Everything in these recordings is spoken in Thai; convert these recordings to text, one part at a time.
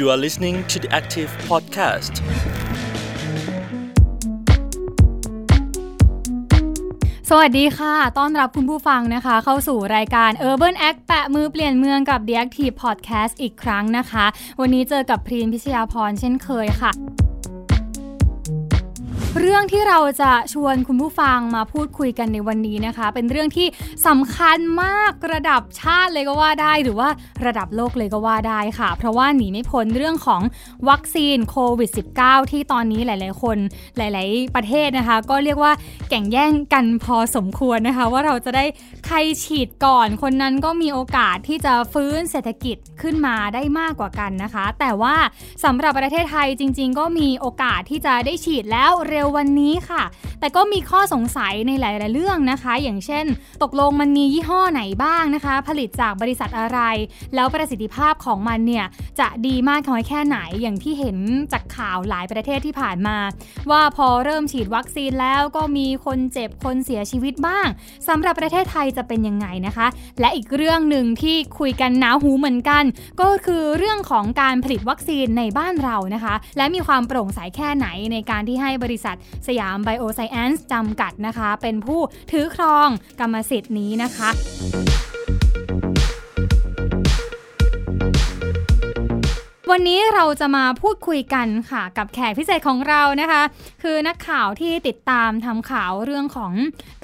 You are listening to the Active Podcast. สวัสดีค่ะ ต้อนรับคุณผู้ฟังนะคะ เข้าสู่รายการ Urban Act แปะมือเปลี่ยนเมืองกับ The Active Podcast อีกครั้งนะคะ วันนี้เจอกับพรีนพิชยาพรเช่นเคยค่ะ เรื่องที่เราจะชวนคุณผู้ฟังมาพูดคุยกันในวันนี้นะคะ เป็นเรื่องที่สำคัญมากระดับชาติเลยก็ว่าได้ หรือว่าระดับโลกเลยก็ว่าได้ค่ะ เพราะว่าหนีไม่พ้นเรื่องของวัคซีนโควิด -19 ที่ตอนนี้หลาย ๆ คนหลาย ๆ ประเทศนะคะ ก็เรียกว่าแข่งแย่งกันพอสมควรนะคะ ว่าเราจะได้ใครฉีดก่อน คนนั้นก็มีโอกาสที่จะฟื้นเศรษฐกิจขึ้นมาได้มากกว่ากันนะคะ แต่ว่าสำหรับประเทศไทยจริง ๆ ก็มีโอกาสที่จะได้ฉีดแล้วเร็ววันนี้ค่ะ แต่ก็มีข้อสงสัยในหลาย ๆ เรื่องนะคะ อย่างเช่น ตกลงมันมียี่ห้อไหนบ้างนะคะ ผลิตจากบริษัทอะไร แล้วประสิทธิภาพของมันเนี่ยจะดีมากน้อยแค่ไหนอย่างที่เห็นจากข่าวหลายประเทศที่ผ่านมา ว่าพอเริ่มฉีดวัคซีนแล้วก็มีคนเจ็บคนเสียชีวิตบ้างสำหรับประเทศไทยจะเป็นยังไงนะคะ และอีกเรื่องหนึ่งที่คุยกันหนาหูเหมือนกัน ก็คือเรื่องของการผลิตวัคซีนในบ้านเรานะคะ และมีความโปร่งใสแค่ไหนในการที่ให้บริษัทสยามไบโอไซแอนซ์จำกัดนะคะ เป็นผู้ถือครองกรรมสิทธิ์นี้นะคะ วันนี้เราจะมาพูดคุยกันค่ะ กับแขกพิเศษของเรานะคะ คือนักข่าวที่ติดตามทำข่าวเรื่องของ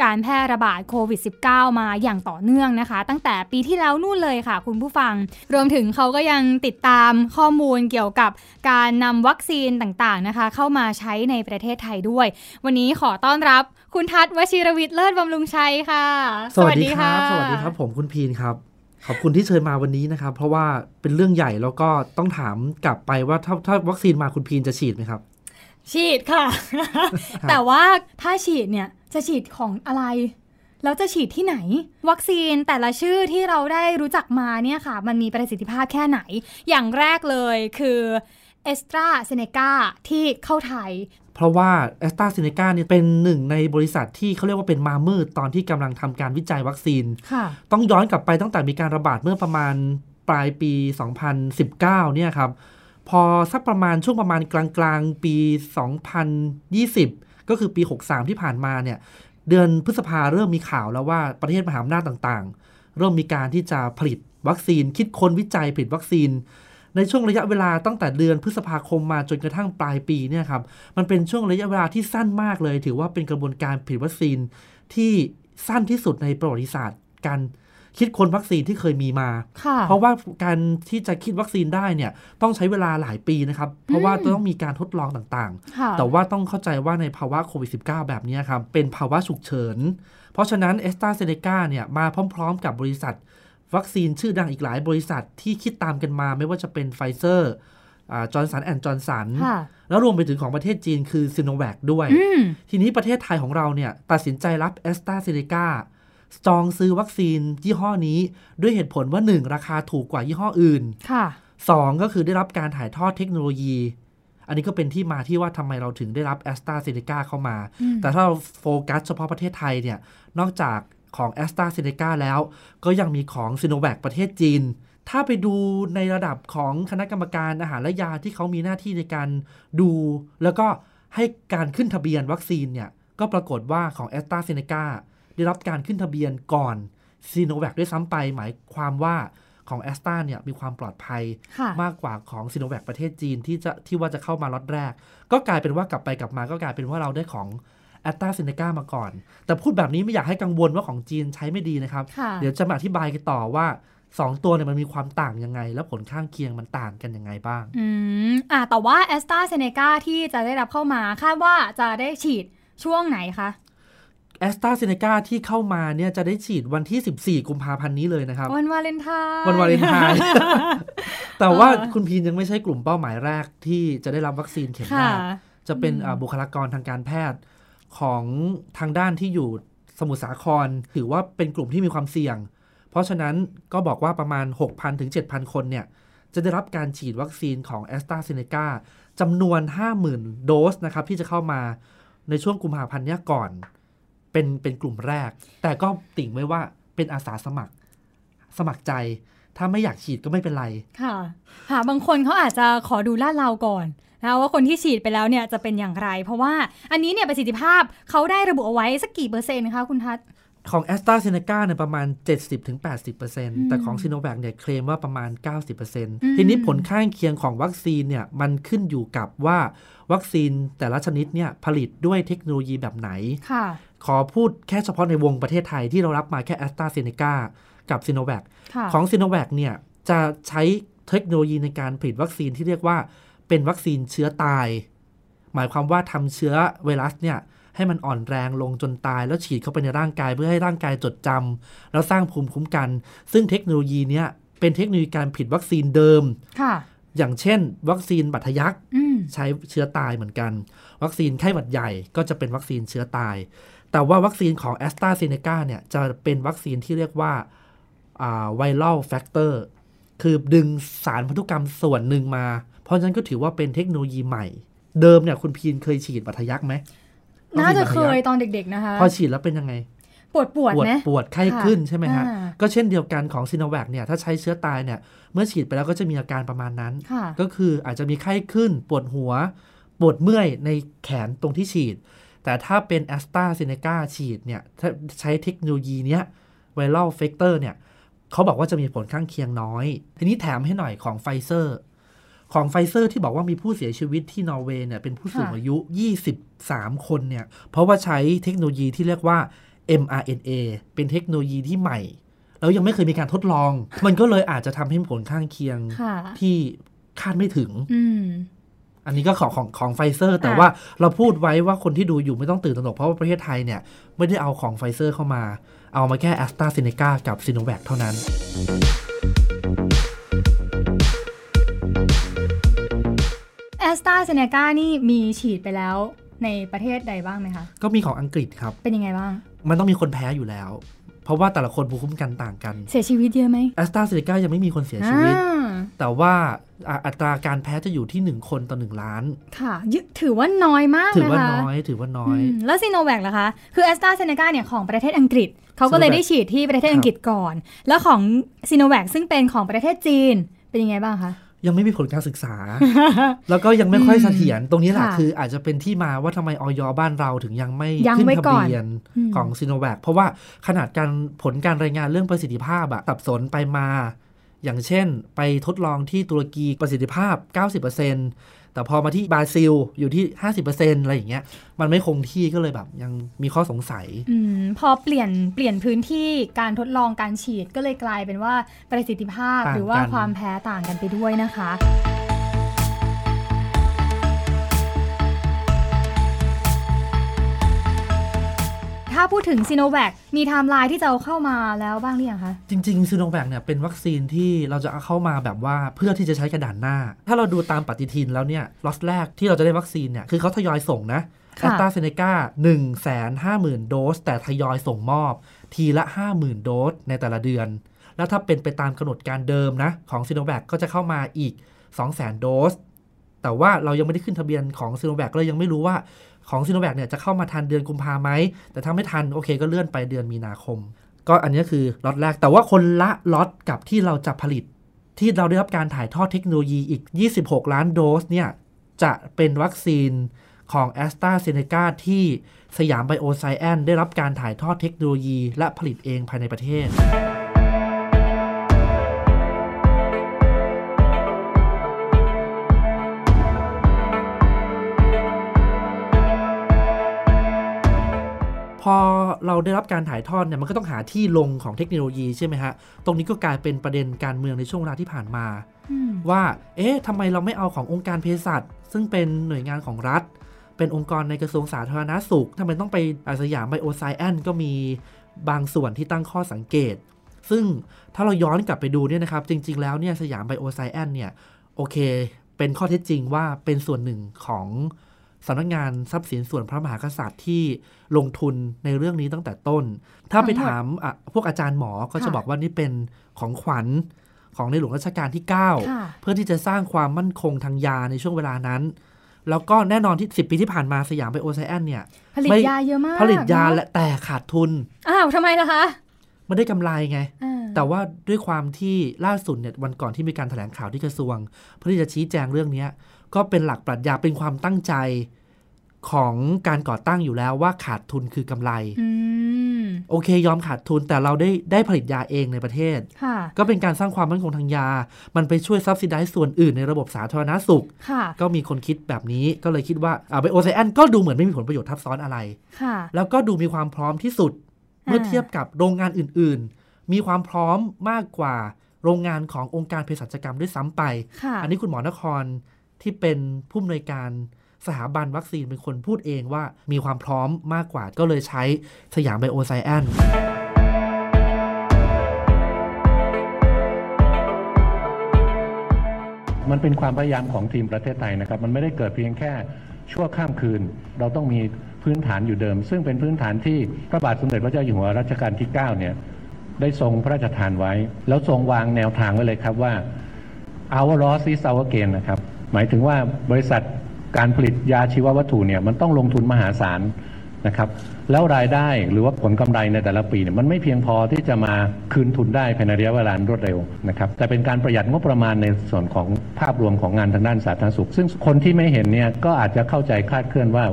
การแพร่ระบาดโควิด -19 มาอย่างต่อเนื่องนะคะ ตั้งแต่ปีที่แล้วนู่นเลยค่ะ คุณผู้ฟัง รวมถึงเขาก็ยังติดตามข้อมูลเกี่ยวกับการนำวัคซีนต่างๆนะคะ เข้ามาใช้ในประเทศไทยด้วย วันนี้ขอต้อนรับคุณทัศน์วชิรวิทย์เลิศบำรุงชัยค่ะ สวัสดีครับสวัสดีครับผมคุณพีนครับ ขอบคุณที่เชิญมาวันนี้นะครับ เพราะว่าเป็นเรื่องใหญ่แล้วก็ต้องถามกลับไปว่าถ้าถ้าวัคซีนมาคุณพีนจะฉีดไหมครับ ฉีดค่ะ แต่ว่าถ้าฉีดเนี่ยจะฉีดของอะไรแล้วจะฉีดที่ไหน วัคซีนแต่ละชื่อที่เราได้รู้จักมาเนี่ยค่ะ มันมีประสิทธิภาพแค่ไหน อย่างแรกเลยคือเอสตราเซเนกาที่เข้าไทย เพราะว่าแอสตราเซเนกาเนี่ยเป็นหนึ่งในบริษัทที่เขาเรียกว่าเป็นมามืดตอนที่กำลังทำการวิจัยวัคซีนค่ะต้องย้อนกลับไปตั้งแต่มีการระบาดเมื่อประมาณปลายปี 2019 เนี่ยครับ พอสักประมาณช่วงประมาณกลางกลางๆปี 2020 ก็คือปี 63 ที่ผ่านมาเนี่ยเดือนพฤษภาเริ่มมีข่าวแล้วว่าประเทศมหาอำนาจต่างๆ เริ่มมีการที่จะผลิตวัคซีนคิดค้นวิจัยผลิตวัคซีน ในช่วงระยะเวลาตั้งแต่เดือนพฤษภาคมมาจนกระทั่งปลายปีเนี่ยครับมันเป็นช่วงระยะเวลาที่สั้นมากเลย ถือว่าเป็นกระบวนการผลิตวัคซีนที่สั้นที่สุดในประวัติศาสตร์การคิดค้นวัคซีนที่เคยมีมาค่ะเพราะว่าการที่จะคิดวัคซีนได้เนี่ยต้องใช้เวลาหลายปีนะครับ เพราะว่าต้องมีการทดลองต่างค่ะๆแต่ว่าต้องเข้าใจว่าในภาวะโควิด -19 แบบนี้ครับ เป็นภาวะฉุกเฉิน เพราะฉะนั้นแอสตราเซเนกาเนี่ยมาพร้อมๆ กับบริษัท วัคซีนชื่อดังอีกหลายบริษัทที่คิดตามกันมาไม่ว่าจะเป็นไฟเซอร์จอห์นสันแอนด์จอห์นสันค่ะแล้วรวมไปถึงของประเทศจีนคือซิโนแวคด้วยอืมทีนี้ประเทศไทยของเราเนี่ย ตัดสินใจรับแอสตราเซเนกาจองซื้อวัคซีนยี่ห้อนี้ด้วยเหตุผลว่า 1 ราคาถูกกว่ายี่ห้ออื่นค่ะ2ก็คือได้รับการถ่ายทอดเทคโนโลยี อันนี้ก็เป็นที่มาที่ว่าทำไมเราถึงได้รับแอสตราเซเนกาเข้ามาอืมแต่ถ้าเราโฟกัสเฉพาะประเทศไทยเนี่ยนอกจาก ของแอสตราเซเนกาแล้ว ก็ยังมีของซิโนแวคประเทศจีน ถ้าไปดูในระดับของคณะกรรมการอาหารและยาที่เขามีหน้าที่ในการดู แล้วก็ให้การขึ้นทะเบียนวัคซีนเนี่ย ก็ปรากฏว่าของแอสตราเซเนกาได้รับการขึ้นทะเบียนก่อนซิโนแวคด้วยซ้ำไป หมายความว่าของแอสตราเนี่ยมีความปลอดภัยค่ะมากกว่าของซิโนแวคประเทศจีนที่จะที่ว่าจะเข้ามาล็อตแรก ก็กลายเป็นว่ากลับไปกลับมาก็กลายเป็นว่าเราได้ของ แอสตราเซเนกามาก่อน แต่พูดแบบนี้ไม่อยากให้กังวลว่าของจีนใช้ไม่ดีนะครับค่ะเดี๋ยวจะมาอธิบายกันต่อว่า2ตัวเนี่ยมันมีความต่างยังไง แล้วผลข้างเคียงมันต่างกันยังไงบ้าง อืมอ่าแต่ว่าแอสตราเซเนกาที่จะได้รับเข้ามาคาดว่าจะได้ฉีดช่วงไหนคะแอสตราเซเนกาที่เข้ามาเนี่ยจะได้ฉีดวันที่ 14 กุมภาพันธ์นี้เลยนะครับ วันวาเลนไทน์วันวาเลนไทน์แต่ว่าคุณพีนยังไม่ใช่กลุ่มเป้าหมายแรกที่จะได้รับวัคซีนเข็มแรค่ะกจะเป็นอ่าบุคลากรทางการแพทย์ ของทางด้านที่อยู่สมุทรสาคร ถือว่าเป็นกลุ่มที่มีความเสี่ยง เพราะฉะนั้นก็บอกว่าประมาณ 6,000 ถึง 7,000 คนเนี่ย จะได้รับการฉีดวัคซีนของ a s t r a z เซ e c a จำนวน 50,000 โดสนะครับ ที่จะเข้ามาในช่วงกุมภาพันธ์เนี้ยก่อน เป็นเป็นกลุ่มแรก แต่ก็ติ่งไว้ว่าเป็นอาสาสมัคร สมัครใจ ถ้าไม่อยากฉีดก็ไม่เป็นไร ค่ะ ค่ะ บางคนเขาอาจจะขอดูลาดเราก่อนนะว่าคนที่ฉีดไปแล้วเนี่ยจะเป็นอย่างไร เพราะว่าอันนี้เนี่ยประสิทธิภาพเขาได้ระบุเอาไว้สักกี่เปอร์เซ็นต์คะคุณทัศน์ของ a s t r a z เซ e c a เนี่ยประมาณ 70-80%แต่ของ s i n o v a c เนี่ยเคลมว่าประมาณ 90%ทีนี้ผลข้างเคียงของวัคซีนเนี่ยมันขึ้นอยู่กับว่าวัคซีนแต่ละชนิดเนี่ยผลิตด้วยเทคโนโลยีแบบไหนค่ะขอพูดแค่เฉพาะในวงประเทศไทยที่เรารับมาแค่ a s t r a z เซ e c a กับ s i n o v a c ค่ะของ s i n o v a c เนี่ยจะใช้เทคโนโลยีในการผลิตวัคซีนที่เรียกว่าเป็นวัคซีนเชื้อตาย หมายความว่าทำเชื้อไวรัสเนี่ยให้มันอ่อนแรงลงจนตาย แล้วฉีดเข้าไปในร่างกายเพื่อให้ร่างกายจดจำแล้วสร้างภูมิคุ้มกัน ซึ่งเทคโนโลยีเนี้ยเป็นเทคโนโลยีการผลิตวัคซีนเดิมค่ะ อย่างเช่น วัคซีนบัตทะยักอืมใช้เชื้อตายเหมือนกัน วัคซีนไข้หวัดใหญ่ก็จะเป็นวัคซีนเชื้อตาย แต่ว่าวัคซีนของ AstraZeneca เนี่ยจะเป็นวัคซีนที่เรียกว่า viral vector คือดึงสารพันธุกรรมส่วนหนึ่งมา เพราะฉะนั้นก็ถือว่าเป็นเทคโนโลยีใหม่ เดิมเนี่ยคุณพีนเคยฉีดบาดทะยักไหมน่าจะวัคซีนบาดทะยักตอนเด็กๆนะคะ พอฉีดแล้วเป็นยังไง ปวดปวดปวดไหมปวดไข้ค่ะขึ้นใช่ไหมฮะอ่าก็เช่นเดียวกันของซิโนแวคเนี่ยถ้าใช้เชื้อตายเนี่ยเมื่อฉีดไปแล้วก็จะมีอาการประมาณนั้นค่ะก็คืออาจจะมีไข้ขึ้น ปวดหัว ปวดเมื่อยในแขนตรงที่ฉีด แต่ถ้าเป็นแอสตราเซเนกาฉีดเนี่ยถ้าใช้เทคโนโลยีเนี้ย viral vector เนี่ย เขาบอกว่าจะมีผลข้างเคียงน้อย ทีนี้แถมให้หน่อยของไฟเซอร์ ของไฟเซอร์ที่บอกว่ามีผู้เสียชีวิตที่นอร์เวย์เนี่ยเป็นผู้สูงค่ะอายุ 23 คนเนี่ย เพราะว่าใช้เทคโนโลยีที่เรียกว่า mRNA เป็นเทคโนโลยีที่ใหม่ แล้วยังไม่เคยมีการทดลอง มันก็เลยอาจจะทำให้ผลข้างเคียงค่ะที่คาดไม่ถึงอืมอันนี้ก็ของของของไฟเซอร์ แต่อะว่าเราพูดไว้ว่าคนที่ดูอยู่ไม่ต้องตื่นตระหนกเพราะว่าประเทศไทยเนี่ย ไม่ได้เอาของไฟเซอร์เข้ามา เอามาแค่แอสตราเซเนกากับซิโนแวคเท่านั้นแอสตราเซเนกานี่มีฉีดไปแล้วในประเทศใดบ้างไหมคะ ก็มีของอังกฤษครับ เป็นยังไงบ้าง มันต้องมีคนแพ้อยู่แล้ว เพราะว่าแต่ละคนภูมิคุ้มกันต่างกัน เสียชีวิตเยอะไหมแอสตราเซเนกายังไม่มีคนเสียชีวิตอ่าแต่ว่าอะอัตราการแพ้จะอยู่ที่ 1 คนต่อ 1 ล้าน ค่ะยึถือว่าน้อยมากถือนะคะว่าน้อย ถือว่าน้อยอืมแล้วซีโนแวคล่ะคะ คือแอสตราเซเนกาเนี่ยของประเทศอังกฤษ เขาก็เลย Sinovac ได้ฉีดที่ประเทศอังกฤษก่อน แล้วของซีโนแวคซึ่งเป็นของประเทศจีน เป็นยังไงบ้างคะ ยังไม่มีผลการศึกษา แล้วก็ยังไม่ค่อยอืมเสถียรตรงนี้แหละค่ะคืออาจจะเป็นที่มาว่าทำไมออยบ้านเราถึงยังไม่ยังขึ้นไว้ทะก่อนเบียนอืมของซีโนแวคเพราะว่าขนาดการผลการรายงานเรื่องประสิทธิภาพอะสับสนไปมา อย่างเช่น ไปทดลองที่ตุรกีประสิทธิภาพ 90% แต่พอมาที่บราซิลอยู่ที่ 50%อะไรอย่างเงี้ย มันไม่คงที่ก็เลยแบบ ยังมีข้อสงสัยอืมพอเปลี่ยนเปลี่ยนพื้นที่การทดลองการฉีดก็เลยกลายเป็นว่าประสิทธิภาพต่างกันหรือว่าความแพ้ต่างกันไปด้วยนะคะ ถ้าพูดถึงซิโนแวคมีไทม์ไลน์ที่จะเอาเข้ามาแล้วบ้างหรือยังคะ จริงๆซิโนแวคเนี่ยเป็นวัคซีนที่เราจะเอาเข้ามาแบบว่าเพื่อที่จะใช้กับด่านหน้า ถ้าเราดูตามปฏิทินแล้วเนี่ยล็อตแรกที่เราจะได้วัคซีนเนี่ยคือเขาทยอยส่งนะแอค่ะสตราเซเนกาหนึ่งแสนห้าหมื่นโดส แต่ทยอยส่งมอบ ทีละ 50,000 โดสในแต่ละเดือน แล้วถ้าเป็นไปตามกำหนดการเดิมนะ ของซีโนแวคก็จะเข้ามาอีก 200,000 โดส แต่ว่าเรายังไม่ได้ขึ้นทะเบียนของซีโนแวคก็เลยยังไม่รู้ว่า ของซีโนแวคเนี่ยจะเข้ามาทันเดือนกุมภาไหม แต่ถ้าไม่ทันโอเคก็เลื่อนไปเดือนมีนาคม ก็อันนี้คือล็อตแรก แต่ว่าคนละล็อตกับที่เราจะผลิต ที่เราได้รับการถ่ายทอดเทคโนโลยีอีก 26 ล้านโดสเนี่ยจะเป็นวัคซีนของ AstraZeneca ที่สยามไบโอไซแอนได้รับการถ่ายทอดเทคโนโลยี และผลิตเองภายในประเทศ อเราได้รับการถ่ายทอดเนี่ยมันก็ต้องหาที่ลงของเทคโนโลยีใช่ไหมฮะ ตรงนี้ก็กลายเป็นประเด็นการเมืองในช่วงเวลาที่ผ่านมาอืมว่า เอ๊ะทำไมเราไม่เอาขององค์การเภสัชซึ่งเป็นหน่วยงานของรัฐ เป็นองค์กรในกระทรวงสาธารณาสุขทำไมต้องไปอาสยามไบโอไซแอนก็มีบางส่วนที่ตั้งข้อสังเกต ซึ่งถ้าเราย้อนกลับไปดูเนี่ยนะครับ จริง ๆ แล้วเนี่ยสยามไบโอไซแอนเนี่ยโอเค เป็นข้อเท็จจริงว่าเป็นส่วนหนึ่งของ สำนักงานทรัพย์สินส่วนพระมหากษัตริย์ที่ลงทุนในเรื่องนี้ตั้งแต่ต้น ถ้าไปทั้งหมดถามอะพวกอาจารย์หมอก็จะค่ะบอกว่านี่เป็นของขวัญของในหลวงรัชกาลที่9ค่ะเพื่อที่จะสร้างความมั่นคงทางยาในช่วงเวลานั้น แล้วก็แน่นอนที่ 10 ปีที่ผ่านมาสยามไบโอไซแอนเนี่ย ผลิตไม่ยาเยอะมาก ผลิตยาเนอะและแต่ขาดทุน อ้าวทำไมล่ะคะไม่ได้กำไรไงอ่าแต่ว่าด้วยความที่ล่าสุดเนี่ยวันก่อนที่มีการแถลงข่าวที่กระทรวง เพื่อที่จะชี้แจงเรื่องเนี้ย ก็เป็นหลักปรัชญาเป็นความตั้งใจของการก่อตั้งอยู่แล้วว่าขาดทุนคือกำไรอืมโอเคยอมขาดทุนแต่เราได้ได้ผลิตยาเองในประเทศค่ะก็เป็นการสร้างความมั่นคงทางยา มันไปช่วยซับซิได้ส่วนอื่นในระบบสาธารณสุขค่ะก็มีคนคิดแบบนี้ก็เลยคิดว่าอ่าไบโอไซแอนก็ดูเหมือนไม่มีผลประโยชน์ทับซ้อนอะไรค่ะแล้วก็ดูมีความพร้อมที่สุด เมื่อเทียบกับโรงงานอื่น ๆ มีความพร้อมมากกว่าโรงงานขององค์การเภสัชกรรมด้วยซ้ำไปค่ะอันนี้คุณหมอนคร ที่เป็นผู้อำนวยการสถาบันวัคซีนเป็นคนพูดเองว่ามีความพร้อมมากกว่าก็เลยใช้สยามไบโอไซแอนมันเป็นความพยายามของทีมประเทศไทยนะครับ มันไม่ได้เกิดเพียงแค่ชั่วข้ามคืน เราต้องมีพื้นฐานอยู่เดิม ซึ่งเป็นพื้นฐานที่พระบาทสมเด็จพระเจ้าอยู่หัวรัชกาลที่ 9 เนี่ย ได้ทรงพระราชทานไว้ แล้วทรงวางแนวทางไว้เลยครับว่า our loss is our gain นะครับ หมายถึงว่าบริษัทการผลิตยาชีววัตถุเนี่ยมันต้องลงทุนมหาศาลนะครับแล้วรายได้หรือว่าผลกำไรในแต่ละปีเนี่ยมันไม่เพียงพอที่จะมาคืนทุนได้ภายในระยะเวลารวดเร็วนะครับแต่เป็นการประหยัดงบประมาณในส่วนของภาพรวมของงานทางด้านสาธารณสุข ซึ่งคนที่ไม่เห็นเนี่ยก็อาจจะเข้าใจคลาดเคลื่อนว่า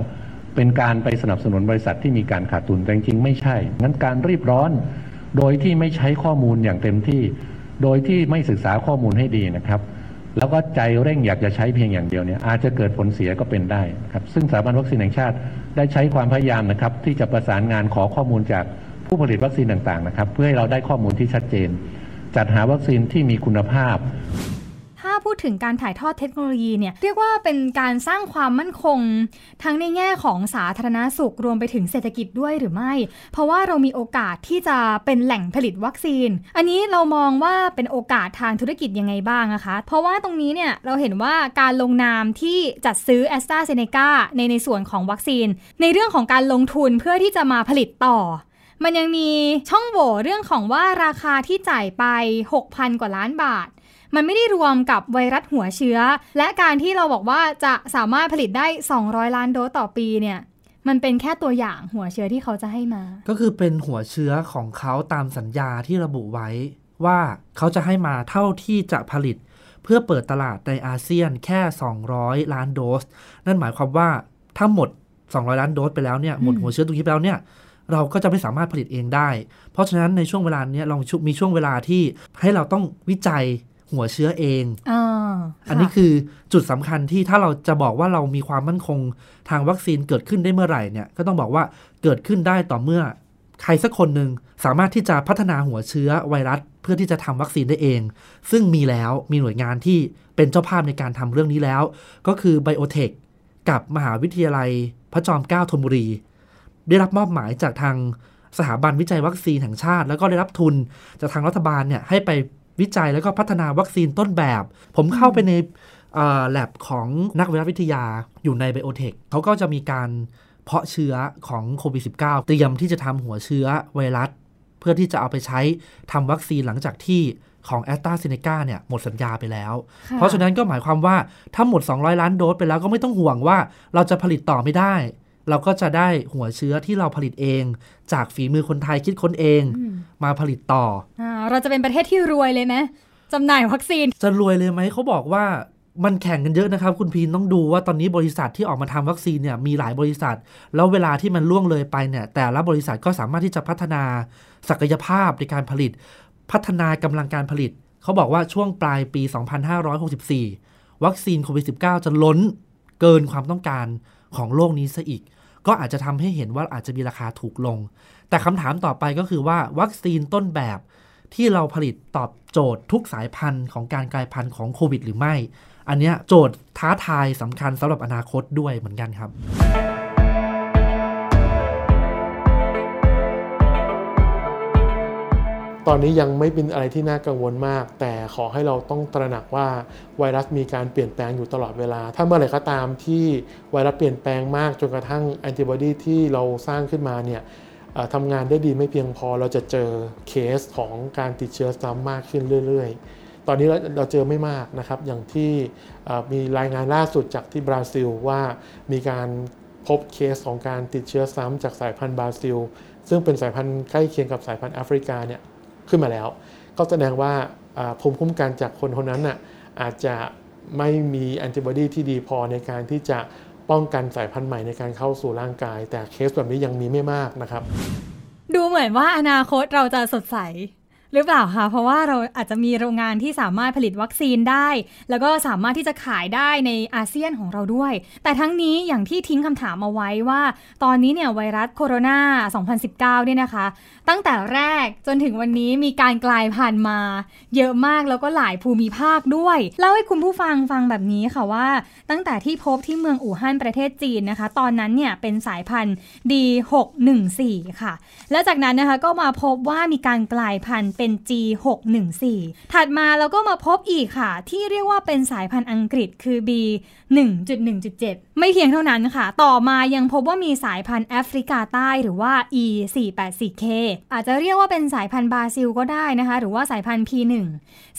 เป็นการไปสนับสนุนบริษัทที่มีการขาดทุนแต่จริงๆไม่ใช่งั้นการรีบร้อน โดยที่ไม่ใช้ข้อมูลอย่างเต็มที่ โดยที่ไม่ศึกษาข้อมูลให้ดีนะครับ แล้วก็ใจเร่งอยากจะใช้เพียงอย่างเดียวเนี่ยอาจจะเกิดผลเสียก็เป็นได้ครับซึ่งสถาบันวัคซีนแห่งชาติได้ใช้ความพยายามนะครับที่จะประสานงานขอข้อมูลจากผู้ผลิตวัคซีนต่างๆนะครับ เพื่อให้เราได้ข้อมูลที่ชัดเจน จัดหาวัคซีนที่มีคุณภาพ ถ้าพูดถึงการถ่ายทอดเทคโนโลยีเนี่ยเรียกว่าเป็นการสร้างความมั่นคง ทั้งในแง่ของสาธารณาสุขรวมไปถึงเศรษฐกิจด้วยหรือไม่ เพราะว่าเรามีโอกาสที่จะเป็นแหล่งผลิตวัคซีน อันนี้เรามองว่าเป็นโอกาสทางธุรกิจยังไงบ้างนะคะ เพราะว่าตรงนี้เนี่ยเราเห็นว่าการลงนามที่จัดซื้อแอสตราเซเนกาในในส่วนของวัคซีน ในเรื่องของการลงทุนเพื่อที่จะมาผลิตต่อมันยังมีช่องโหว่เรื่องของว่าราคาที่จ่ายไป 6,000 กว่าล้านบาท มันไม่ได้รวมกับไวรัสหัวเชื้อ และการที่เราบอกว่าจะสามารถผลิตได้ 200 ล้านโดสต่อปีเนี่ยมันเป็นแค่ตัวอย่างหัวเชื้อที่เขาจะให้มา ก็คือเป็นหัวเชื้อของเขาตามสัญญาที่ระบุไว้ ว่าเขาจะให้มาเท่าที่จะผลิต เพื่อเปิดตลาดในอาเซียนแค่ 200 ล้านโดส นั่นหมายความว่าถ้าหมด 200 ล้านโดสไปแล้วเนี่ยหมดหัวเชื้อตรงนี้ไปแล้วเนี่ยเราก็จะไม่สามารถผลิตเองได้ เพราะฉะนั้นในช่วงเวลาเนี้ยเรามีช่วงเวลาที่ให้เราต้องวิจัย หัวเชื้อเองอ่าอันนี้คือจุดสำคัญที่ถ้าเราจะบอกว่าเรามีความมั่นคงทางวัคซีนเกิดขึ้นได้เมื่อไหร่เนี่ย ก็ต้องบอกว่าเกิดขึ้นได้ต่อเมื่อ ใครสักคนหนึ่งสามารถที่จะพัฒนาหัวเชื้อไวรัส เพื่อที่จะทำวัคซีนได้เอง ซึ่งมีแล้วมีหน่วยงานที่เป็นเจ้าภาพในการทำเรื่องนี้แล้ว ก็คือไบโอเทคกับมหาวิทยาลัยพระจอมเกล้าธนบุรี ได้รับมอบหมายจากทางสถาบันวิจัยวัคซีนแห่งชาติ แล้วก็ได้รับทุนจากทางรัฐบาลเนี่ยให้ไป วิจัยแล้วก็พัฒนาวัคซีนต้นแบบ ผมเข้าไปในแลบของนักไวรัสวิทยาอยู่ในไบโอเทคเขาก็จะมีการเพาะเชื้อของโควิด -19 เตรียมที่จะทำหัวเชื้อไวรัส เพื่อที่จะเอาไปใช้ทำวัคซีนหลังจากที่ของแอสตราเซเนกาเนี่ยหมดสัญญาไปแล้ว เพราะฉะนั้นก็หมายความว่าถ้าหมด 200 ล้านโดสไปแล้วก็ไม่ต้องห่วงว่าเราจะผลิตต่อไม่ได้ เราก็จะได้หัวเชื้อที่เราผลิตเอง จากฝีมือคนไทยคิดค้นเองอืมมาผลิตต่ออ่าเราจะเป็นประเทศที่รวยเลยไหมจำหน่ายวัคซีน จะรวยเลยไหมเขาบอกว่ามันแข่งกันเยอะนะครับ คุณพีนต้องดูว่าตอนนี้บริษัทที่ออกมาทำวัคซีนเนี่ยมีหลายบริษัท แล้วเวลาที่มันล่วงเลยไปเนี่ย แต่ละบริษัทก็สามารถที่จะพัฒนาศักยภาพในการผลิต พัฒนากำลังการผลิต เขาบอกว่าช่วงปลายปี 2564 วัคซีนโควิด -19 จะล้นเกินความต้องการ ของโลกนี้ซะอีก ก็อาจจะทำให้เห็นว่าอาจจะมีราคาถูกลง แต่คำถามต่อไปก็คือว่าวัคซีนต้นแบบที่เราผลิตตอบโจทย์ทุกสายพันธุ์ของการกลายพันธุ์ของโควิดหรือไม่ อันเนี้ยโจทย์ท้าทายสำคัญสำหรับอนาคตด้วยเหมือนกันครับ ตอนนี้ยังไม่เป็นอะไรที่น่ากังวลมาก แต่ขอให้เราต้องตระหนักว่าไวรัสมีการเปลี่ยนแปลงอยู่ตลอดเวลา ถ้าเมื่อไหร่ก็ตามที่ไวรัสเปลี่ยนแปลงมากจนกระทั่งแอนติบอดีที่เราสร้างขึ้นมาเนี่ยทำงานได้ดีไม่เพียงพอเราจะเจอเคสของการติดเชื้อซ้ำมากขึ้นเรื่อย ๆ ตอนนี้เราเราเจอไม่มากนะครับ อย่างที่มีรายงานล่าสุดจากที่บราซิลว่ามีการพบเคสของการติดเชื้อซ้ำจากสายพันธุ์บราซิล ซึ่งเป็นสายพันธุ์ใกล้เคียงกับสายพันธุ์แอฟริกาเนี่ย ขึ้นมาแล้ว ก็แสดงว่าภูมิคุ้มกันจากคนคนนั้นน่ะอาจจะไม่มีแอนติบอดีที่ดีพอในการที่จะป้องกันสายพันธุ์ใหม่ในการเข้าสู่ร่างกาย แต่เคสแบบนี้ยังมีไม่มากนะครับ ดูเหมือนว่าอนาคตเราจะสดใส หรือเปล่าคะเพราะว่าเราอาจจะมีโรงงานที่สามารถผลิตวัคซีนได้ แล้วก็สามารถที่จะขายได้ในอาเซียนของเราด้วย แต่ทั้งนี้อย่างที่ทิ้งคำถามเอาไว้ว่า ตอนนี้เนี่ยไวรัสโคโรนา 2019 เนี่ยนะคะ ตั้งแต่แรกจนถึงวันนี้มีการกลายพันธุ์มา เยอะมากแล้วก็หลายภูมิภาคด้วยเล่าให้คุณผู้ฟังฟังแบบนี้ค่ะว่า ตั้งแต่ที่พบที่เมืองอู่ฮั่นประเทศจีนนะคะ ตอนนั้นเนี่ยเป็นสายพันธุ์ D614 ค่ะ แล้วจากนั้นนะคะก็มาพบว่ามีการกลายพันธุ์เป็น G614 ถัดมาเราก็มาพบอีกค่ะ ที่เรียกว่าเป็นสายพันธุ์อังกฤษคือ B 1.1.7 ไม่เพียงเท่านั้นค่ะ ต่อมายังพบว่ามีสายพันธุ์แอฟริกาใต้หรือว่า E 484K อาจจะเรียกว่าเป็นสายพันธุ์บราซิลก็ได้นะคะ หรือว่าสายพันธุ์ P1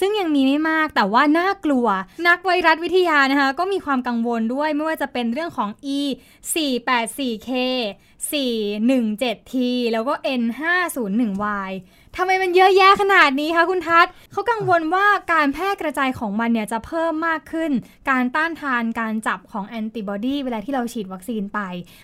ซึ่งยังมีไม่มากแต่ว่าน่ากลัว นักไวรัสวิทยานะคะก็มีความกังวลด้วยไม่ว่าจะเป็นเรื่องของ E 484K 417T แล้วก็ N 501Y ทำไมมันเยอะแยะขนาดนี้คะคุณทัศเขากังวลว่าการแพร่กระจายของมันเนี่ยจะเพิ่มมากขึ้น การต้านทานการจับของแอนติบอดีเวลาที่เราฉีดวัคซีนไป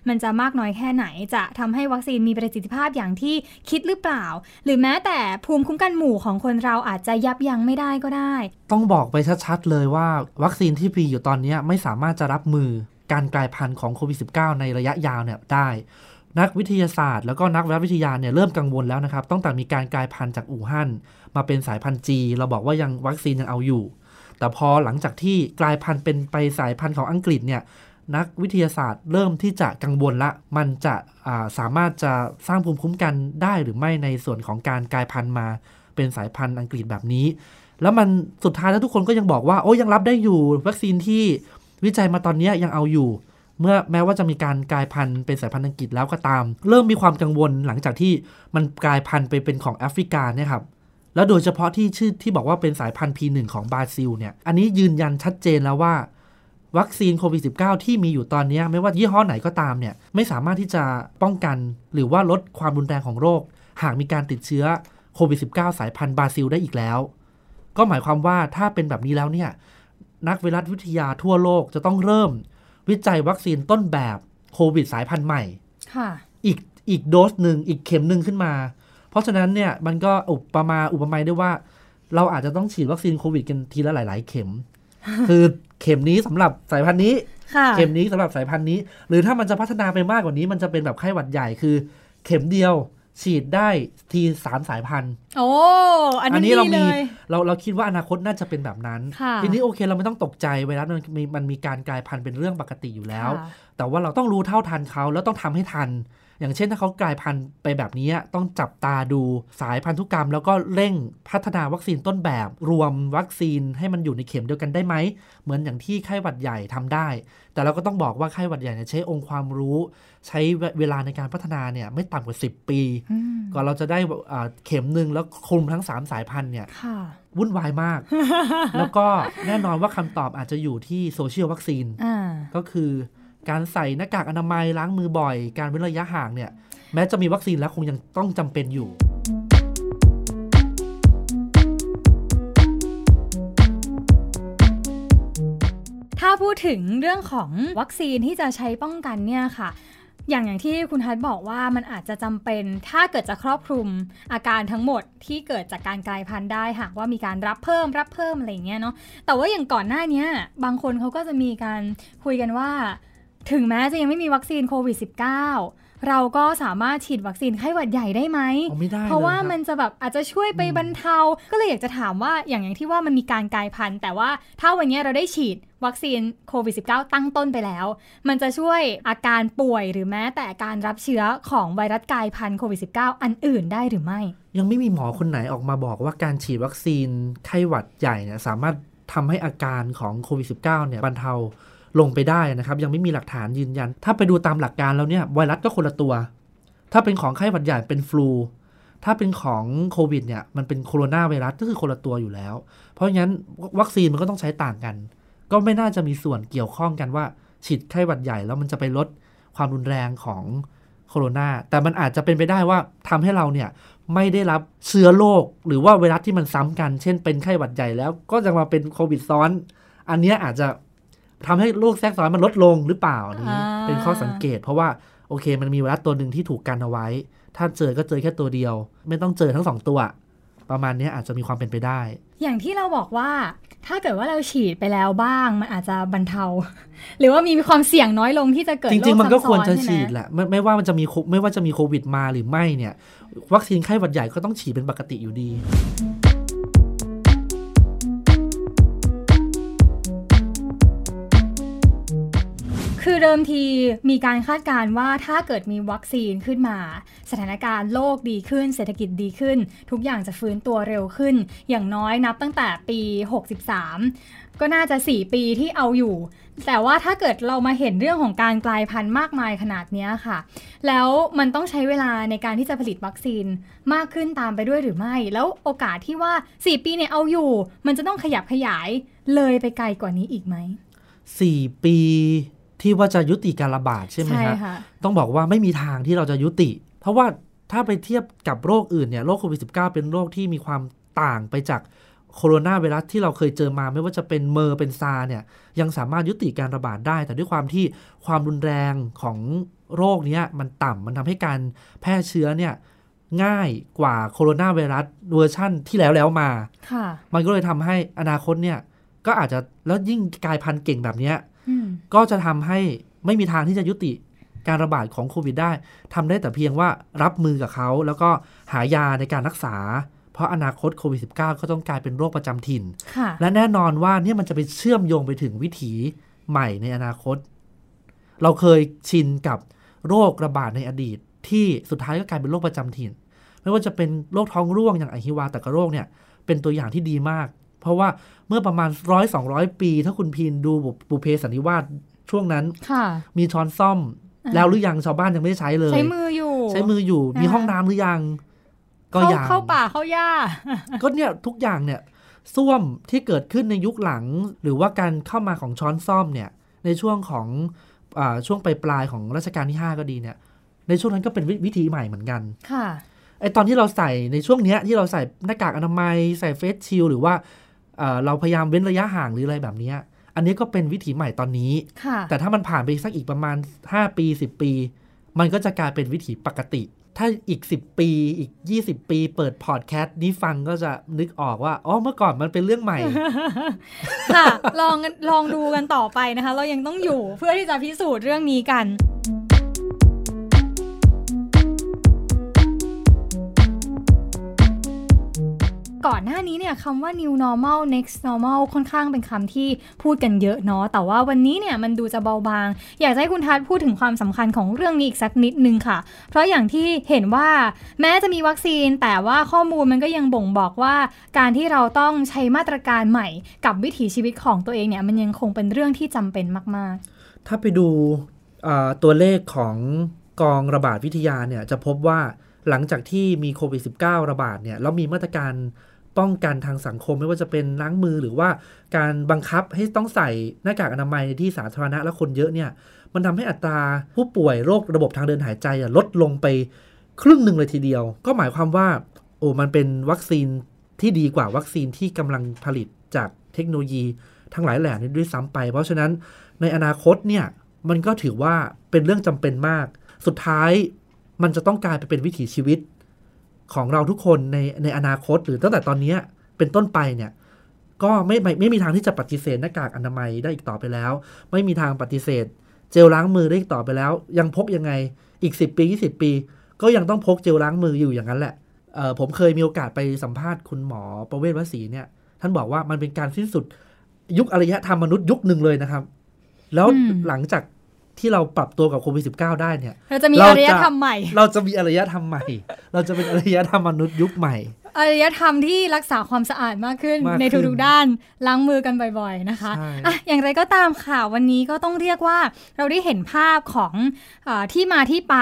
มันจะมากน้อยแค่ไหนจะทำให้วัคซีนมีประสิทธิภาพอย่างที่คิดหรือเปล่า หรือแม้แต่ภูมิคุ้มกันหมู่ของคนเราอาจจะยับยั้งไม่ได้ก็ได้ ต้องบอกไปชัดๆเลยว่าวัคซีนที่มีอยู่ตอนนี้ไม่สามารถจะรับมือการกลายพันธุ์ของโควิด -19 ในระยะยาวเนี่ยได้ นักวิทยาศาสตร์ แล้วก็นักวิทยาเนี่ยเริ่มกังวลแล้วนะครับตั้งแต่มีการกลายพันธุ์จากอู่ฮั่นมาเป็นสายพันธุ์จีเราบอกว่ายังวัคซีนยังเอาอยู่ แต่พอหลังจากที่กลายพันธุ์เป็นไปสายพันธุ์ของอังกฤษเนี่ยนักวิทยาศาสตร์เริ่มที่จะกังวลละ มันจะาสามารถจะสร้างภูมิคุ้มกันได้หรือไม่ในส่วนของการกลายพันธุ์มา เป็นสายพันธุ์อังกฤษแบบนี้ แล้วมันสุดท้ายแล้วทุกคนก็ยังบอกว่าโอ้ยังรับได้อยู่ วัคซีนที่วิจัยมาตอนนี้ยังเอาอยู่ เมื่อแม้ว่าจะมีการกลายพันธุ์เป็นสายพันธุ์อังกฤษแล้วก็ตาม เริ่มมีความกังวลหลังจากที่มันกลายพันธุ์ไปเป็นของแอฟริกาเนี่ยครับแล้วโดยเฉพาะที่ชื่อที่บอกว่าเป็นสายพันธุ์ P1 ของบราซิลเนี่ยอันนี้ยืนยันชัดเจนแล้วว่า วัคซีนโควิด -19 ที่มีอยู่ตอนนี้ไม่ว่ายี่ห้อไหนก็ตามเนี่ยไม่สามารถที่จะป้องกัน หรือว่าลดความรุนแรงของโรค หากมีการติดเชื้อโควิด -19 สายพันธุ์บราซิลได้อีกแล้ว ก็หมายความว่าถ้าเป็นแบบนี้แล้วเนี่ยนักไวรัสวิทยาทั่วโลกจะต้องเริ่ม วิจัยวัคซีนต้นแบบโควิดสายพันธุ์ใหม่ค่ะอีกอีกโดสหนึ่งอีกเข็มหนึ่งขึ้นมา เพราะฉะนั้นเนี่ยมันก็อุปมาอุปไมยได้ว่า เราอาจจะต้องฉีดวัคซีนโควิดกันทีละหลาย ๆ เข็ม คือเข็มนี้สำหรับสายพันธุ์นี้ค่ะเข็มนี้สำหรับสายพันธุ์นี้ หรือถ้ามันจะพัฒนาไปมากกว่านี้ มันจะเป็นแบบไข้หวัดใหญ่คือ เข็มเดียว ฉีดได้ทีสามสายพันธุ์โอ้อันอันนี้นี้เราดีเลมียเราเราคิดว่าอนาคตน่าจะเป็นแบบนั้นค่ะทีนี้โอเคเราไม่ต้องตกใจไวรัสมันมีมันมีการกลายพันธุ์เป็นเรื่องปกติอยู่แล้วค่ะ แต่ว่าเราต้องรู้เท่าทันเขาแล้วต้องทำให้ทัน อย่างเช่นถ้าเขากลายพันธุ์ไปแบบนี้ต้องจับตาดูสายพันธุกรรม แล้วก็เร่งพัฒนาวัคซีนต้นแบบ รวมวัคซีนให้มันอยู่ในเข็มเดียวกันได้ไหม เหมือนอย่างที่ไข้หวัดใหญ่ทำได้ แต่เราก็ต้องบอกว่าไข้หวัดใหญ่เนี่ยใช้องค์ความรู้ ใช้เวลาในการพัฒนาเนี่ยไม่ต่ำกว่า 10 ปีอืมก่อนเราจะได้อ่าเข็มหนึ่งแล้วคลุมทั้ง 3 สายพันธุ์เนี่ยค่ะวุ่นวายมาก แล้วก็แน่นอนว่าคำตอบอาจจะอยู่ที่โซเชียลวัคซีนอ่าก็คือ การใส่หน้ากากอนามัยล้างมือบ่อย การเว้นระยะห่างเนี่ยแม้จะมีวัคซีนแล้วคงยังต้องจำเป็นอยู่ถ้าพูดถึงเรื่องของวัคซีนที่จะใช้ป้องกันเนี่ยค่ะ อย่างอย่างที่คุณทัศน์บอกว่ามันอาจจะจำเป็น ถ้าเกิดจะครอบคลุมอาการทั้งหมดที่เกิดจากการกลายพันธุ์ได้หากว่ามีการรับเพิ่มรับเพิ่มอะไรเงี้ยเนาะแต่ว่าอย่างก่อนหน้านี้บางคนเขาก็จะมีการคุยกันว่า ถึงแม้จะยังไม่มีวัคซีนโควิด -19 เราก็สามารถฉีดวัคซีนไข้หวัดใหญ่ได้ไหมอ๋อไม่ได้เพราะว่าลยคบมันจะแบบอาจจะช่วยไปบรรเทา ก็เลยอยากจะถามว่าอย่างอย่างที่ว่ามันมีการกลายพันธุ์ แต่ว่าถ้าวันนี้เราได้ฉีดวัคซีนโควิด -19 ตั้งต้นไปแล้ว มันจะช่วยอาการป่วยหรือแม้แต่การรับเชื้อของไวรัสกลายพันธุ์โควิด -19 อันอื่นได้หรือไม่ ยังไม่มีหมอคนไหนออกมาบอกว่าการฉีดวัคซีนไข้หวัดใหญ่เนี่ยสามารถทำให้อาการของโควิด -19 เนี่ยบรรเทา ลงไปได้นะครับ ยังไม่มีหลักฐานยืนยัน ถ้าไปดูตามหลักการแล้วเนี่ยไวรัสก็คนละตัว ถ้าเป็นของไข้หวัดใหญ่เป็นฟลูถ้าเป็นของโควิดเนี่ยมันเป็นโคโรนาไวรัสก็คือคนละตัวอยู่แล้ว เพราะงั้นวัคซีนมันก็ต้องใช้ต่างกัน ก็ไม่น่าจะมีส่วนเกี่ยวข้องกันว่าฉีดไข้หวัดใหญ่แล้วมันจะไปลดความรุนแรงของโคโรนาแต่มันอาจจะเป็นไปได้ว่าทำให้เราเนี่ยไม่ได้รับเชื้อโรคหรือว่าไวรัสที่มันซ้ำกัน เช่นเป็นไข้หวัดใหญ่แล้วก็จะมาเป็นโควิดซ้อน อันเนี้ยอาจจะ ทำให้โรคแทรกซ้อนมันลดลงหรือเปล่าอันนี้อ่าเป็นข้อสังเกต เพราะว่าโอเค มันมีไวรัสตัวหนึ่งที่ถูกกันเอาไว้ ถ้าเจอก็เจอแค่ตัวเดียว ไม่ต้องเจอทั้งสองตัว ประมาณเนี้ยอาจจะมีความเป็นไปได้ อย่างที่เราบอกว่า ถ้าเกิดว่าเราฉีดไปแล้วบ้าง มันอาจจะบรรเทา หรือว่ามีความเสี่ยงน้อยลงที่จะเกิดจริงๆ มันก็ควรจะโซ้ำซ้อนฉีดใไหมแหละไม่ไม่ว่ามันจะมีโคไม่ว่าจะมีโควิดมาหรือไม่เนี่ย วัคซีนไข้หวัดใหญ่ก็ต้องฉีดเป็นปกติอยู่ดี คือเดิมทีมีการคาดการณ์ว่าถ้าเกิดมีวัคซีนขึ้นมา สถานการณ์โลกดีขึ้น เศรษฐกิจดีขึ้น ทุกอย่างจะฟื้นตัวเร็วขึ้น อย่างน้อยนับตั้งแต่ปี 63 ก็น่าจะ 4 ปีที่เอาอยู่ แต่ว่าถ้าเกิดเรามาเห็นเรื่องของการกลายพันธุ์มากมายขนาดนี้ค่ะ แล้วมันต้องใช้เวลาในการที่จะผลิตวัคซีนมากขึ้นตามไปด้วยหรือไม่ แล้วโอกาสที่ว่า 4 ปีเนี่ยเอาอยู่ มันจะต้องขยับขยายเลยไปไกลกว่านี้อีกไหมสี่ปี ที่ว่าจะยุติการระบาดใช่ไหมฮะค่ะต้องบอกว่าไม่มีทางที่เราจะยุติ เพราะว่าถ้าไปเทียบกับโรคอื่นเนี่ยโรคโควิด -19 เป็นโรคที่มีความต่างไปจากโคโรนาไวรัสที่เราเคยเจอมาไม่ว่าจะเป็นเมอร์สเป็นซาร์สเนี่ยยังสามารถยุติการระบาดได้ แต่ด้วยความที่ความรุนแรงของโรคเนี้ยมันต่ำมันทำให้การแพร่เชื้อเนี่ยง่ายกว่าโคโรนาไวรัสเวอร์ชั่นที่แล้วแล้วมาค่ะมันก็เลยทำให้อนาคตเนี่ยก็อาจจะแล้วยิ่งกลายพันธุ์เก่งแบบเนี้ยอืม ก็จะทำให้ไม่มีทางที่จะยุติการระบาดของโควิดได้ทำได้แต่เพียงว่ารับมือกับเขา แล้วก็หายาในการรักษา เพราะอนาคตโควิด -19 ก็ต้องกลายเป็นโรคประจำถิ่นค่ะและแน่นอนว่าเนี่ยมันจะไปเชื่อมโยงไปถึงวิถีใหม่ในอนาคต เราเคยชินกับโรคระบาดในอดีต ที่สุดท้ายก็กลายเป็นโรคประจำถิ่น ไม่ว่าจะเป็นโรคท้องร่วงอย่างอหิวาตกโรคเนี่ยเป็นตัวอย่างที่ดีมาก เพราะว่าเมื่อประมาณร้อยสองร้อยปี ถ้าคุณพีนดูบุพเพสันนิวาสช่วงนั้นค่ะมีช้อนซ่อมอ่าแล้วหรือยังชาวบ้านยังไม่ได้ใช้เลย ใช้มืออยู่ ใช้มืออยู่ มีนะคะห้องน้ำหรือยัง ก็เข้ายังเข้าป่าเข้าหญ้าก็เนี่ยทุกอย่างเนี่ยส้วมที่เกิดขึ้นในยุคหลัง หรือว่าการเข้ามาของช้อนซ่อมเนี่ย ในช่วงของอาช่วงปลายปลายๆของรัชกาลที่ 5 ก็ดีเนี่ย ในช่วงนั้นก็เป็นวิวิธีใหม่เหมือนกันค่ะไอตอนที่เราใส่ในช่วงเนี้ยที่เราใส่หน้ากากอนามัยใส่เฟสชิลหรือว่า เอ่อเราพยายามเว้นระยะห่างหรืออะไรแบบเนี้ยอันนี้ก็เป็นวิถีใหม่ตอนนี้ค่ะแต่ถ้ามันผ่านไปสักอีกประมาณ 5 ปี 10 ปี มันก็จะกลายเป็นวิถีปกติ ถ้าอีก 10 ปี อีก 20 ปี เปิดพอดแคสต์นี้ฟังก็จะนึกออกว่า อ๋อ เมื่อก่อนมันเป็นเรื่องใหม่ ค่ะ ลองกันลองดูกันต่อไปนะคะ เรายังต้องอยู่เพื่อที่จะพิสูจน์เรื่องนี้กัน ก่อนหน้านี้เนี่ยคำว่า new normal next normal ค่อนข้างเป็นคำที่พูดกันเยอะเนาะ แต่ว่าวันนี้เนี่ยมันดูจะเบาบาง อยากให้คุณทัศน์พูดถึงความสำคัญของเรื่องนี้อีกสักนิดนึงค่ะ เพราะอย่างที่เห็นว่าแม้จะมีวัคซีน แต่ว่าข้อมูลมันก็ยังบ่งบอกว่า การที่เราต้องใช้มาตรการใหม่ กับวิถีชีวิตของตัวเองเนี่ยมันยังคงเป็นเรื่องที่จำเป็นมากถ้าไปดูตัวเลขของกองระบาดวิทยาเนี่ยจะพบว่าหลังจากที่มีโควิด -19 ระบาดเนี่ยแล้วมีมาตรการ ป้องกันทางสังคมไม่ว่าจะเป็นล้างมือหรือว่าการบังคับให้ต้องใส่หน้ากากอนามัยในที่สาธารณะและคนเยอะเนี่ยมันทำให้อัตราผู้ป่วยโรคระบบทางเดินหายใจลดลงไปครึ่งหนึ่งเลยทีเดียว ก็หมายความว่าโอ้มันเป็นวัคซีนที่ดีกว่าวัคซีนที่กำลังผลิตจากเทคโนโลยีทั้งหลายแหล่นี้ด้วยซ้ำไป เพราะฉะนั้นในอนาคตเนี่ยมันก็ถือว่าเป็นเรื่องจำเป็นมาก สุดท้ายมันจะต้องกลายไปเป็นวิถีชีวิต ของเราทุกคนในในอนาคต หรือตั้งแต่ตอนเนี้ยเป็นต้นไปเนี่ยก็ไม่ไม่ไม่มีทางที่จะปฏิเสธหน้ากากอนามัยได้อีกต่อไปแล้ว ไม่มีทางปฏิเสธ เจลล้างมือได้อีกต่อไปแล้ว ยังพกยังไงอีก 10 ปี 20 ปี ก็ยังต้องพกเจลล้างมืออยู่อย่างนั้นแหละเอ่อผมเคยมีโอกาสไปสัมภาษณ์คุณหมอประเวศวสีเนี่ย ท่านบอกว่ามันเป็นการสิ้นสุดยุคอารยธรรมมนุษย์ยุคหนึ่งเลยนะครับ แล้วอืมหลังจาก ที่เราปรับตัวกับโควิด -19 ได้เนี่ยๆเราจะมีเราอารยจะธรรมใหม่ เราจะมีอารยธรรมใหม่ เราจะเป็นอารยธรรมมนุษย์ยุคใหม่ อารยธรรมที่รักษาความสะอาดมากขึ้นมากขึ้นในทุกๆด้านล้างมือกันบ่อยๆนะคะใช่อะอย่างไรก็ตามค่ะ วันนี้ก็ต้องเรียกว่าเราได้เห็นภาพของอาที่มาที่ไป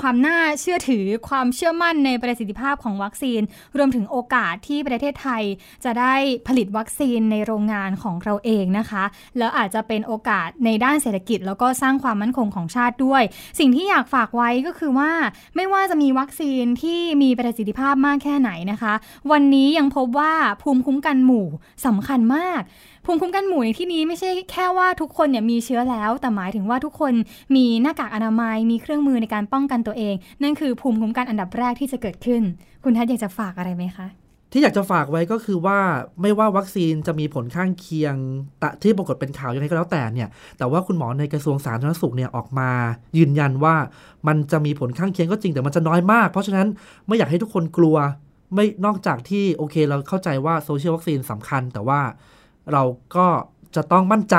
ความน่าเชื่อถือความเชื่อมั่นในประสิทธิภาพของวัคซีน รวมถึงโอกาสที่ประเทศไทยจะได้ผลิตวัคซีนในโรงงานของเราเองนะคะ แล้วอาจจะเป็นโอกาสในด้านเศรษฐกิจ แล้วก็สร้างความมั่นคงของชาติด้วย สิ่งที่อยากฝากไว้ก็คือว่าไม่ว่าจะมีวัคซีนที่มีประสิทธิภาพมากแค่ไหนนะคะวันนี้ยังพบว่าภูมิคุ้มกันหมู่สำคัญมาก ภูมิคุ้มกันหมู่ในที่นี้ไม่ใช่แค่ว่าทุกคนเนี่ยมีเชื้อแล้ว แต่หมายถึงว่าทุกคนมีหน้ากากอนามัยมีเครื่องมือในการป้องกันตัวเอง นั่นคือภูมิคุ้มกันอันดับแรกที่จะเกิดขึ้น คุณทัศน์อยากจะฝากอะไรไหมคะที่อยากจะฝากไว้ก็คือว่าไม่ว่าวัคซีนจะมีผลข้างเคียงตะที่ปรากฏเป็นข่าวยังไงก็แล้วแต่เนี่ย แต่ว่าคุณหมอในกระทรวงสาธารณสุขเนี่ยออกมา ยืนยันว่ามันจะมีผลข้างเคียงก็จริงแต่มันจะน้อยมาก เพราะฉะนั้นไม่อยากให้ทุกคนกลัว ไม่นอกจากที่โอเคเราเข้าใจว่าโซเชียลวัคซีนสำคัญ แต่ว่าเราก็จะต้องมั่นใจ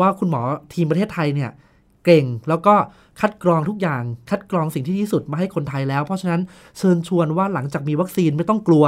ว่าคุณหมอทีมประเทศไทยเนี่ยเก่งแล้วก็คัดกรองทุกอย่าง คัดกรองสิ่งที่ดีที่สุดมาให้คนไทยแล้ว เพราะฉะนั้นเชิญชวนว่าหลังจากมีวัคซีนไม่ต้องกลัว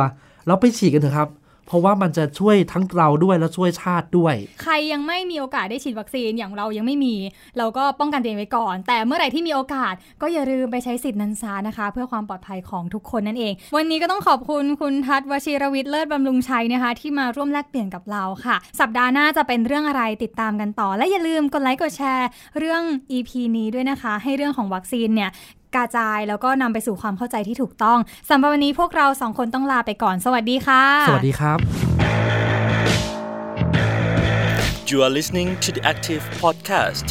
แล้วไปฉีดกันเถอะครับ เพราะว่ามันจะช่วยทั้งเราด้วยและช่วยชาติด้วย ใครยังไม่มีโอกาสได้ฉีดวัคซีนอย่างเรายังไม่มี เราก็ป้องกันตัวเองไว้ก่อน แต่เมื่อไหร่ที่มีโอกาสก็อย่าลืมไปใช้สิทธิ์นันซานะคะ เพื่อความปลอดภัยของทุกคนนั่นเอง วันนี้ก็ต้องขอบคุณคุณทัศน์วชิรวิทย์เลิศบำรุงชัยนะคะ ที่มาร่วมแลกเปลี่ยนกับเราค่ะ สัปดาห์หน้าจะเป็นเรื่องอะไรติดตามกันต่อ และอย่าลืมกดไลค์กดแชร์ เรื่อง EP นี้ด้วยนะคะ ให้เรื่องของวัคซีนเนี่ย กระจายแล้วก็นำไปสู่ความเข้าใจที่ถูกต้องสำหรับวันนี้พวกเราสองคนต้องลาไปก่อน สวัสดีค่ะ สวัสดีครับ You are listening to the Active Podcast.